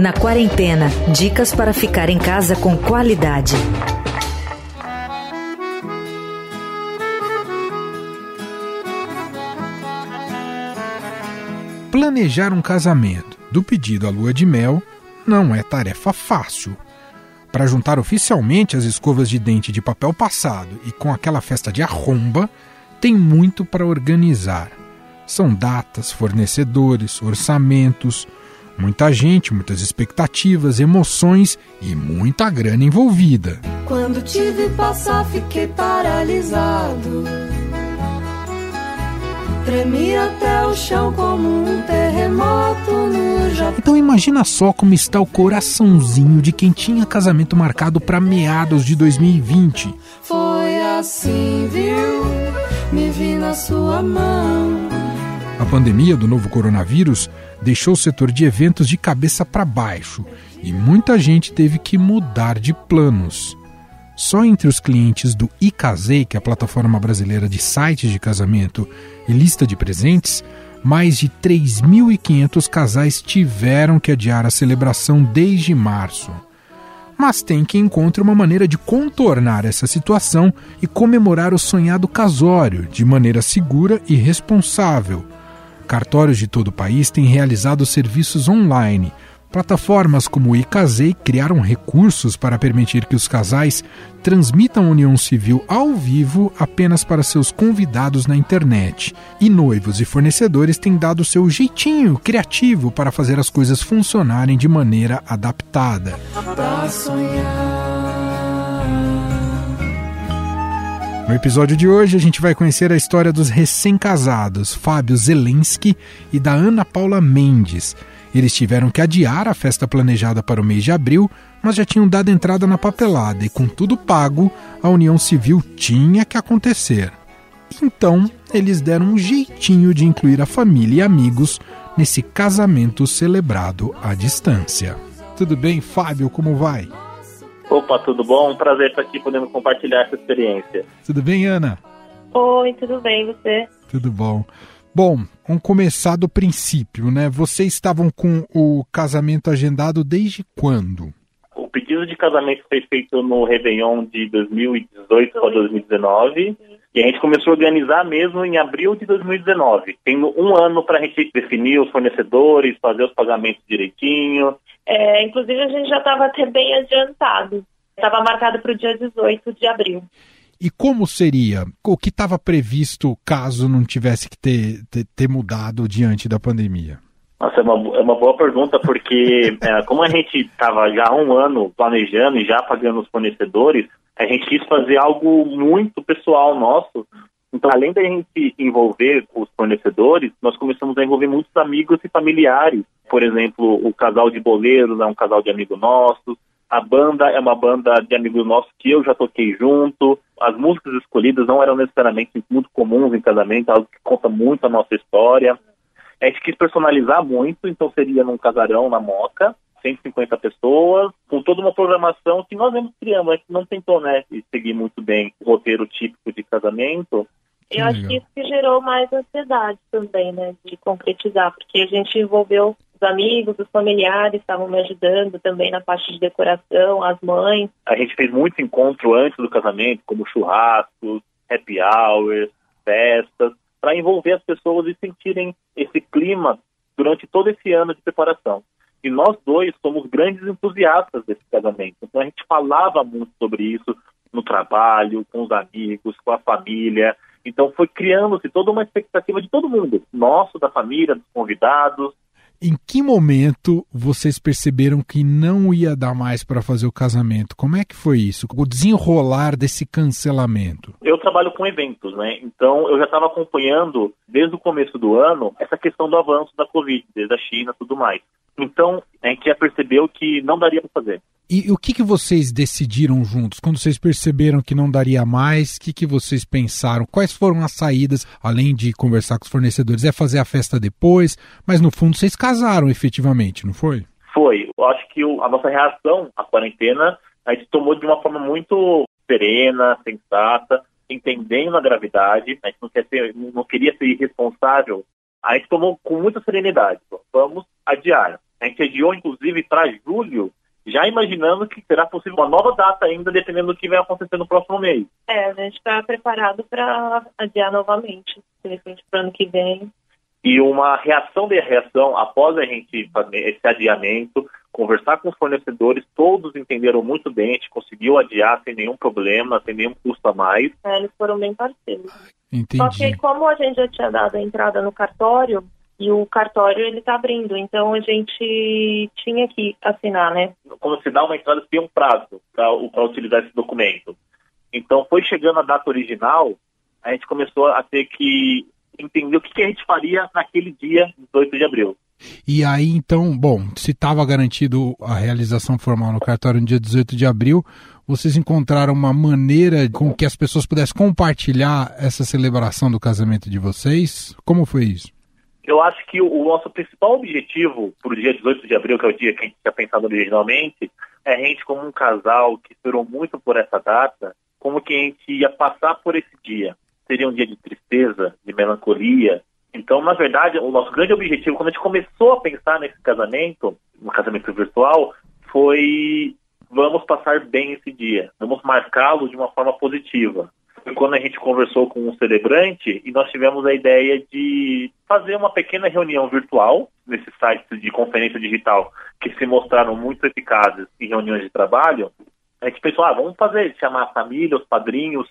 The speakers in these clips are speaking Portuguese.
Na quarentena, dicas para ficar em casa com qualidade. Planejar um casamento, do pedido à lua de mel, não é tarefa fácil. Para juntar oficialmente as escovas de dente de papel passado e com aquela festa de arromba, tem muito para organizar. São datas, fornecedores, orçamentos, muita gente, muitas expectativas, emoções e muita grana envolvida. Quando te vi passar, fiquei paralisado. Tremi até o chão como um terremoto no Japão. Então imagina só como está o coraçãozinho de quem tinha casamento marcado para meados de 2020. Foi assim, viu? Me vi na sua mão. A pandemia do novo coronavírus deixou o setor de eventos de cabeça para baixo e muita gente teve que mudar de planos. Só entre os clientes do iCasei, que é a plataforma brasileira de sites de casamento e lista de presentes, mais de 3.500 casais tiveram que adiar a celebração desde março. Mas tem que encontrar uma maneira de contornar essa situação e comemorar o sonhado casório de maneira segura e responsável Cartórios de todo o país têm realizado serviços online. Plataformas como o iCasei criaram recursos para permitir que os casais transmitam a união civil ao vivo apenas para seus convidados na internet. E noivos e fornecedores têm dado seu jeitinho criativo para fazer as coisas funcionarem de maneira adaptada. Pra sonhar. No episódio de hoje, a gente vai conhecer a história dos recém-casados Fábio Zelensky e da Ana Paula Mendes. Eles tiveram que adiar a festa planejada para o mês de abril, mas já tinham dado entrada na papelada e, com tudo pago, a união civil tinha que acontecer. Então, eles deram um jeitinho de incluir a família e amigos nesse casamento celebrado à distância. Tudo bem, Fábio? Como vai? Opa, tudo bom? Um prazer estar aqui podendo compartilhar essa experiência. Tudo bem, Ana? Oi, tudo bem, você? Tudo bom. Bom, vamos começar do princípio, né? Vocês estavam com o casamento agendado desde quando? O pedido de casamento foi feito no Réveillon de 2018 para 2019. E a gente começou a organizar mesmo em abril de 2019. Tem um ano para a gente definir os fornecedores, fazer os pagamentos direitinho. É, inclusive, a gente já estava até bem adiantado. Estava marcado para o dia 18 de abril. E como seria? O que estava previsto caso não tivesse que ter, ter, ter, mudado diante da pandemia? Nossa, é uma, é uma boa pergunta, porque é, como a gente estava já há um ano planejando e já pagando os fornecedores, a gente quis fazer algo muito pessoal nosso. Então, além da gente envolver os fornecedores, nós começamos a envolver muitos amigos e familiares. Por exemplo, o casal de boleiros é um casal de amigo nosso. A banda é uma banda de amigos nossos que eu já toquei junto. As músicas escolhidas não eram necessariamente muito comuns em casamento, algo que conta muito a nossa história. A gente quis personalizar muito, então seria num casarão na Moca. 150 pessoas, com toda uma programação que nós mesmos criamos. A gente não tentou, né, seguir muito bem o roteiro típico de casamento. Eu acho que isso que gerou mais ansiedade também, né, de concretizar, porque a gente envolveu os amigos, os familiares estavam me ajudando também na parte de decoração, as mães. A gente fez muito encontro antes do casamento, como churrascos, happy hours, festas, para envolver as pessoas e sentirem esse clima durante todo esse ano de preparação. E nós dois somos grandes entusiastas desse casamento. Então a gente falava muito sobre isso no trabalho, com os amigos, com a família. Então foi criando-se toda uma expectativa de todo mundo, nosso, da família, dos convidados. Em que momento vocês perceberam que não ia dar mais para fazer o casamento? Como é que foi isso? O desenrolar desse cancelamento? Eu trabalho com eventos, né? Então eu já estava acompanhando desde o começo do ano essa questão do avanço da Covid, desde a China, tudo mais. Então, a gente já percebeu que não daria para fazer. E o que, que vocês decidiram juntos? Quando vocês perceberam que não daria mais, o que, que vocês pensaram? Quais foram as saídas, além de conversar com os fornecedores? É fazer a festa depois, mas no fundo vocês casaram efetivamente, não foi? Foi. Eu acho que a nossa reação à quarentena a gente tomou de uma forma muito serena, sensata, entendendo a gravidade. A gente não, ser, não queria ser irresponsável A gente tomou com muita serenidade. Vamos adiar. A gente adiou, inclusive, para julho, já imaginando que será possível uma nova data ainda, dependendo do que vai acontecer no próximo mês. É, a gente está preparado para adiar novamente, de repente, para o ano que vem. E uma reação de reação após a gente fazer esse adiamento, conversar com os fornecedores, todos entenderam muito bem, a gente conseguiu adiar sem nenhum problema, sem nenhum custo a mais. É, eles foram bem parceiros. Entendi. Só que como a gente já tinha dado a entrada no cartório, e o cartório ele está abrindo, então a gente tinha que assinar, né? Se dá uma entrada, tem um prazo para utilizar esse documento. Então, foi chegando a data original, a gente começou a ter que entender o que, que a gente faria naquele dia, 18 de abril. E aí, então, bom, se estava garantido a realização formal no cartório no dia 18 de abril, vocês encontraram uma maneira com que as pessoas pudessem compartilhar essa celebração do casamento de vocês? Como foi isso? Eu acho que o nosso principal objetivo para o dia 18 de abril, que é o dia que a gente tinha pensado originalmente, é a gente, como um casal que esperou muito por essa data, como que a gente ia passar por esse dia. Seria um dia de tristeza, de melancolia. Então, na verdade, o nosso grande objetivo, quando a gente começou a pensar nesse casamento, no casamento virtual, foi vamos passar bem esse dia, vamos marcá-lo de uma forma positiva foi quando a gente conversou com um celebrante e nós tivemos a ideia de fazer uma pequena reunião virtual nesses sites de conferência digital que se mostraram muito eficazes em reuniões de trabalho. A gente pensou, ah, vamos fazer, chamar a família, os padrinhos,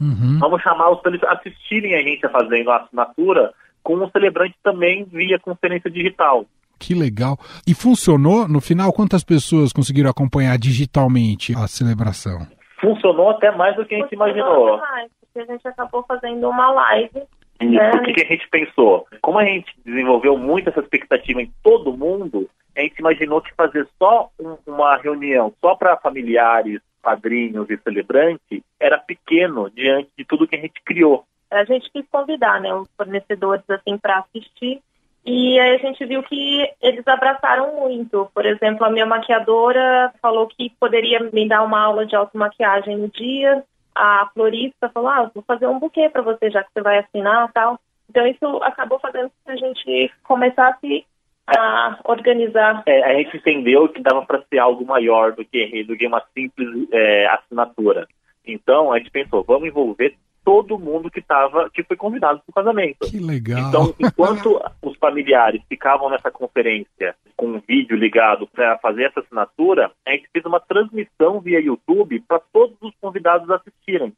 uhum. vamos chamá-los para eles assistirem a gente fazendo a assinatura com um celebrante também via conferência digital. Que legal. E funcionou? No final, quantas pessoas conseguiram acompanhar digitalmente a celebração? Funcionou até mais do que a gente imaginou. Mais, porque a gente acabou fazendo uma live. Né? por que, que a gente pensou? Como a gente desenvolveu muito essa expectativa em todo mundo, a gente imaginou que fazer só um, uma reunião só para familiares, padrinhos e celebrantes era pequeno diante de tudo que a gente criou. A gente quis convidar né, os fornecedores assim para assistir e aí a gente viu que eles abraçaram muito. Por exemplo, a minha maquiadora falou que poderia me dar uma aula de automaquiagem no dia. A florista falou, ah, vou fazer um buquê para você, já que você vai assinar tal. Então isso acabou fazendo que a gente começasse a organizar. É, a gente entendeu que dava para ser algo maior do que, do que uma simples é, assinatura. Então a gente pensou, vamos envolver todo mundo que estava, que foi convidado para o casamento. Que legal. Então, enquanto os familiares ficavam nessa conferência com um vídeo ligado para fazer essa assinatura, a gente fez uma transmissão via YouTube para todos os convidados assistirem.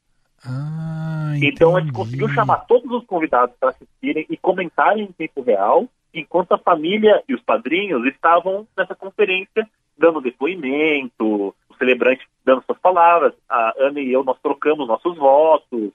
Ah, então a gente conseguiu chamar todos os convidados para assistirem e comentarem em tempo real, enquanto a família e os padrinhos estavam nessa conferência dando depoimento, o celebrante dando suas palavras, a Ana e eu nós trocamos nossos votos,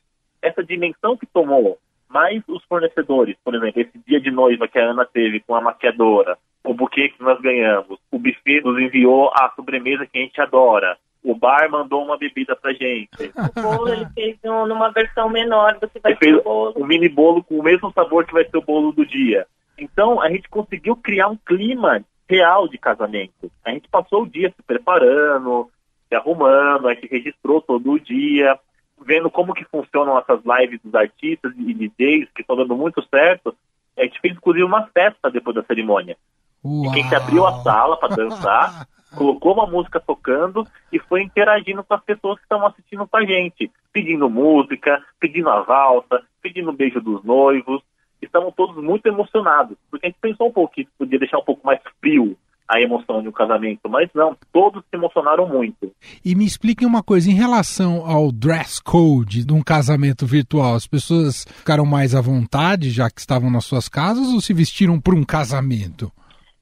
essa dimensão que tomou, mais os fornecedores, por exemplo, esse dia de noiva que a Ana teve com a maquiadora, o buquê que nós ganhamos, o buffet nos enviou a sobremesa que a gente adora, o bar mandou uma bebida pra gente. O bolo ele fez um, numa versão menor do que vai ele ser o bolo. Um mini bolo com o mesmo sabor que vai ser o bolo do dia. Então a gente conseguiu criar um clima real de casamento. A gente passou o dia se preparando, se arrumando, a gente registrou todo o dia vendo como que funcionam essas lives dos artistas e DJs, que estão dando muito certo, a gente fez inclusive uma festa depois da cerimônia. Uau. E quem abriu a sala para dançar, colocou uma música tocando e foi interagindo com as pessoas que estavam assistindo com a gente, pedindo música, pedindo a valsa, pedindo o beijo dos noivos. Estavam todos muito emocionados, porque a gente pensou um pouco que podia deixar um pouco mais frio a emoção de um casamento, mas não, todos se emocionaram muito. E me expliquem uma coisa, em relação ao dress code de um casamento virtual, as pessoas ficaram mais à vontade já que estavam nas suas casas ou se vestiram para um casamento?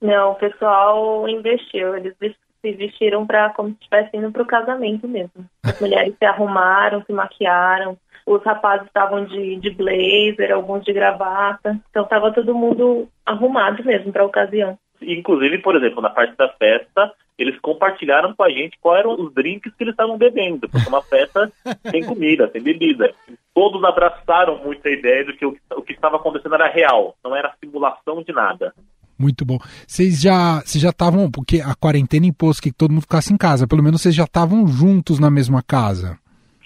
Não, o pessoal investiu, eles se vestiram para como se estivessem indo para o casamento mesmo. As mulheres se arrumaram, se maquiaram, os rapazes estavam de, de blazer, alguns de gravata, então estava todo mundo arrumado mesmo para a ocasião. Inclusive, por exemplo, na parte da festa, eles compartilharam com a gente quais eram os drinks que eles estavam bebendo, porque é uma festa sem comida, sem bebida. Todos abraçaram muito a ideia de que o, o que estava acontecendo era real, não era simulação de nada. Muito bom. Vocês já vocês já estavam, porque a quarentena impôs que todo mundo ficasse em casa, pelo menos vocês já estavam juntos na mesma casa.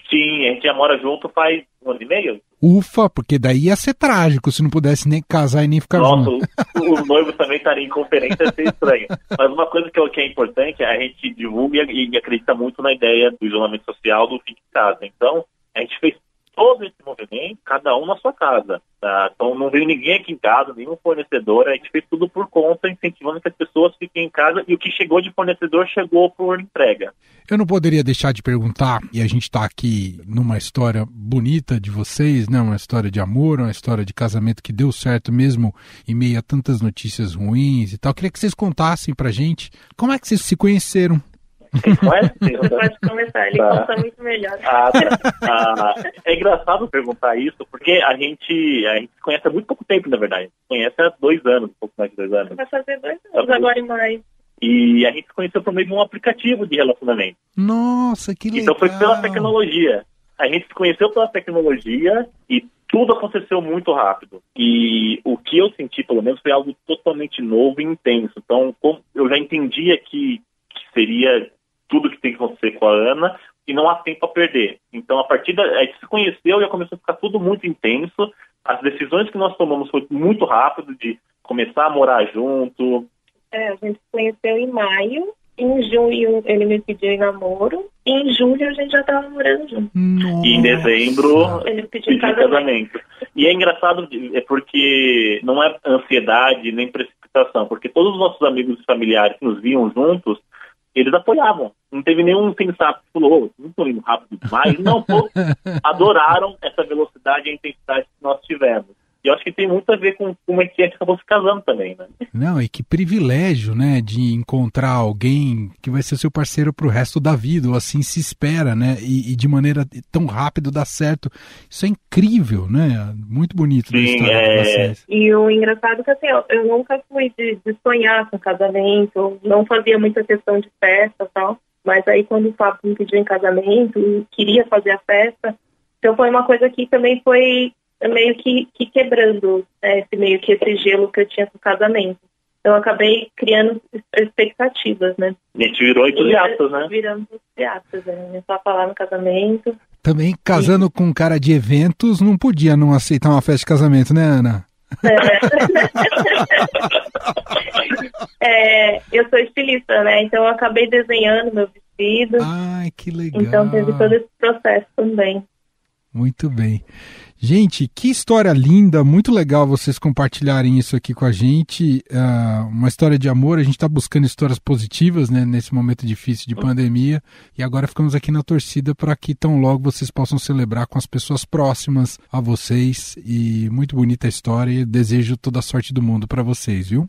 Sim, a gente já mora junto faz um ano e meio. Ufa, porque daí ia ser trágico se não pudesse nem casar e nem ficar Nossa, junto. os o noivos também estariam em conferência, ia ser estranho. Mas uma coisa que, que é importante é a gente divulga e, e acredita muito na ideia do isolamento social do fim de casa. Então, a gente fez todo esse movimento, cada um na sua casa. Tá? Então não veio ninguém aqui em casa, nenhum fornecedor, a gente fez tudo por conta, incentivando que as pessoas fiquem em casa e o que chegou de fornecedor chegou por entrega. Eu não poderia deixar de perguntar, e a gente está aqui numa história bonita de vocês, né? uma história de amor, uma história de casamento que deu certo mesmo em meio a tantas notícias ruins e tal. Eu queria que vocês contassem pra gente como é que vocês se conheceram. Pode começar, ele tá. conta muito melhor. Ah, tá. ah, é engraçado perguntar isso, porque a gente, a gente se conhece há muito pouco tempo, na verdade. Conhece há dois anos, um pouco mais de dois anos. Vai fazer dois anos tá agora em maio. E a gente se conheceu por meio de um aplicativo de relacionamento. Nossa, que legal. Então foi pela tecnologia. A gente se conheceu pela tecnologia e tudo aconteceu muito rápido. E o que eu senti, pelo menos, foi algo totalmente novo e intenso. Então, eu já entendia que, que seria tudo que tem que acontecer com a Ana e não há tempo a perder. Então, a partir da. A gente se conheceu e começou a ficar tudo muito intenso. As decisões que nós tomamos foi muito rápido de começar a morar junto. É, a gente se conheceu em maio. Em junho ele me pediu em namoro. E em julho a gente já estava morando junto. Nossa. E em dezembro ele pediu, pediu casamento. casamento. E é engraçado é porque não é ansiedade nem precipitação, porque todos os nossos amigos e familiares que nos viam juntos eles apoiavam. Não teve nenhum sensato que falou, oh, não estou indo rápido demais. Não, todos adoraram essa velocidade e a intensidade que nós tivemos. E eu acho que tem muito a ver com como é que a gente acabou se casando também, né? Não, e que privilégio, né, de encontrar alguém que vai ser seu parceiro pro resto da vida, ou assim se espera, né? E, e de maneira tão rápido dar certo. Isso é incrível, né? Muito bonito Sim, história é... de vocês. E o engraçado é que assim, eu, eu nunca fui de, de sonhar com casamento, não fazia muita questão de festa e tal. Mas aí quando o Fábio me pediu em casamento, queria fazer a festa, então foi uma coisa que também foi meio que, que quebrando né, esse meio que esse gelo que eu tinha com o casamento. Então eu acabei criando expectativas, né? A gente virou entusiastas, né? Viramos entusiastas, né? Começou a falar no casamento. Também casando e... com um cara de eventos, não podia não aceitar uma festa de casamento, né, Ana? É. é, eu sou estilista, né? Então eu acabei desenhando meu vestido. Ai, que legal. Então teve todo esse processo também. Muito bem. Gente, que história linda, muito legal vocês compartilharem isso aqui com a gente. Uh, uma história de amor, a gente está buscando histórias positivas né, nesse momento difícil de pandemia. E agora ficamos aqui na torcida para que tão logo vocês possam celebrar com as pessoas próximas a vocês. E muito bonita a história e desejo toda a sorte do mundo para vocês, viu?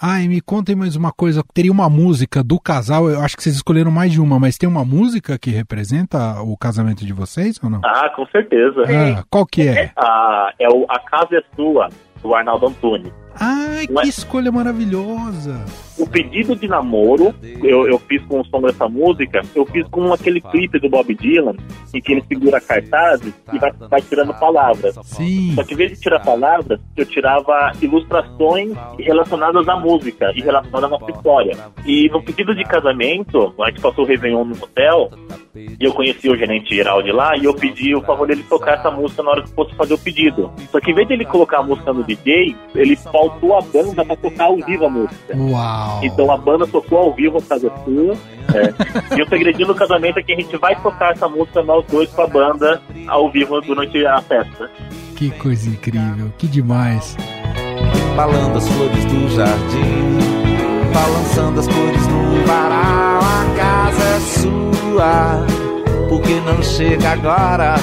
Ah, e me contem mais uma coisa. Teria uma música do casal, eu acho que vocês escolheram mais de uma, mas tem uma música que representa o casamento de vocês ou não? Ah, com certeza. Ah, qual que é? Ah, é o A Casa é Sua, do Arnaldo Antunes. Ai, que escolha maravilhosa! O pedido de namoro, eu, eu fiz com o som dessa música, eu fiz com aquele clipe do Bob Dylan, em que ele segura cartazes e vai, vai tirando palavras. Sim. Só que em vez de tirar palavras, eu tirava ilustrações relacionadas à música e relacionadas à nossa história. E no pedido de casamento, a gente passou o Réveillon no hotel, e eu conheci o gerente geral de lá, e eu pedi o favor dele tocar essa música na hora que fosse fazer o pedido. Só que em vez de ele colocar a música no DJ, ele pautou a banda para tocar ao vivo a música. Uau! Então a banda tocou ao vivo a Casa Sua. É. e o segredinho do casamento é que a gente vai tocar essa música nós dois com a banda ao vivo durante a festa. Que coisa incrível, que demais. Balando as flores do jardim, balançando as cores no varal, a casa é sua, porque não chega agora?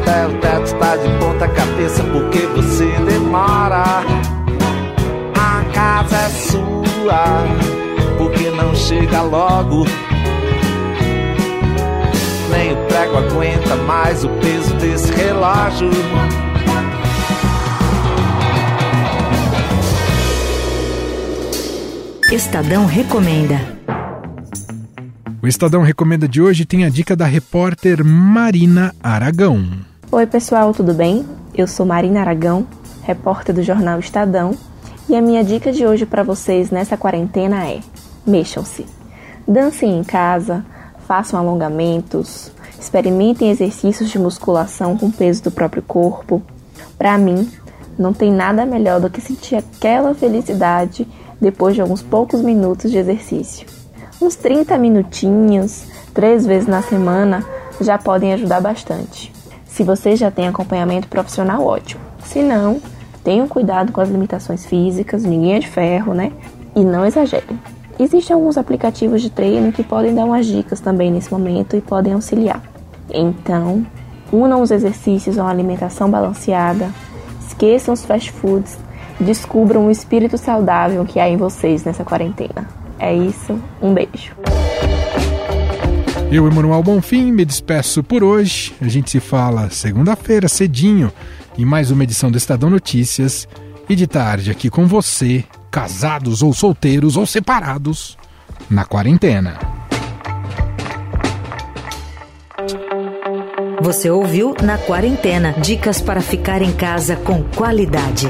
Até o teto tá de ponta cabeça porque você demora. A casa é sua, porque não chega logo. Nem o prego aguenta mais o peso desse relógio. Estadão recomenda. O Estadão Recomenda de hoje tem a dica da repórter Marina Aragão. Oi, pessoal, tudo bem? Eu sou Marina Aragão, repórter do jornal Estadão, e a minha dica de hoje para vocês nessa quarentena é: mexam-se. Dancem em casa, façam alongamentos, Experimentem exercícios de musculação com peso do próprio corpo. Para mim, não tem nada melhor do que sentir aquela felicidade depois de alguns poucos minutos de exercício. Uns 30 minutinhos, três vezes na semana, já podem ajudar bastante. Se você já tem acompanhamento profissional, ótimo. Se não, tenham cuidado com as limitações físicas, ninguém é de ferro, né? E não exagerem. Existem alguns aplicativos de treino que podem dar umas dicas também nesse momento e podem auxiliar. Então, unam os exercícios a uma alimentação balanceada, esqueçam os fast foods descubram o espírito saudável que há em vocês nessa quarentena. É isso, um beijo. Eu, Emanuel Bonfim, me despeço por hoje. A gente se fala segunda-feira, cedinho, em mais uma edição do Estadão Notícias. E de tarde aqui com você, casados ou solteiros ou separados, na quarentena. Você ouviu Na Quarentena dicas para ficar em casa com qualidade.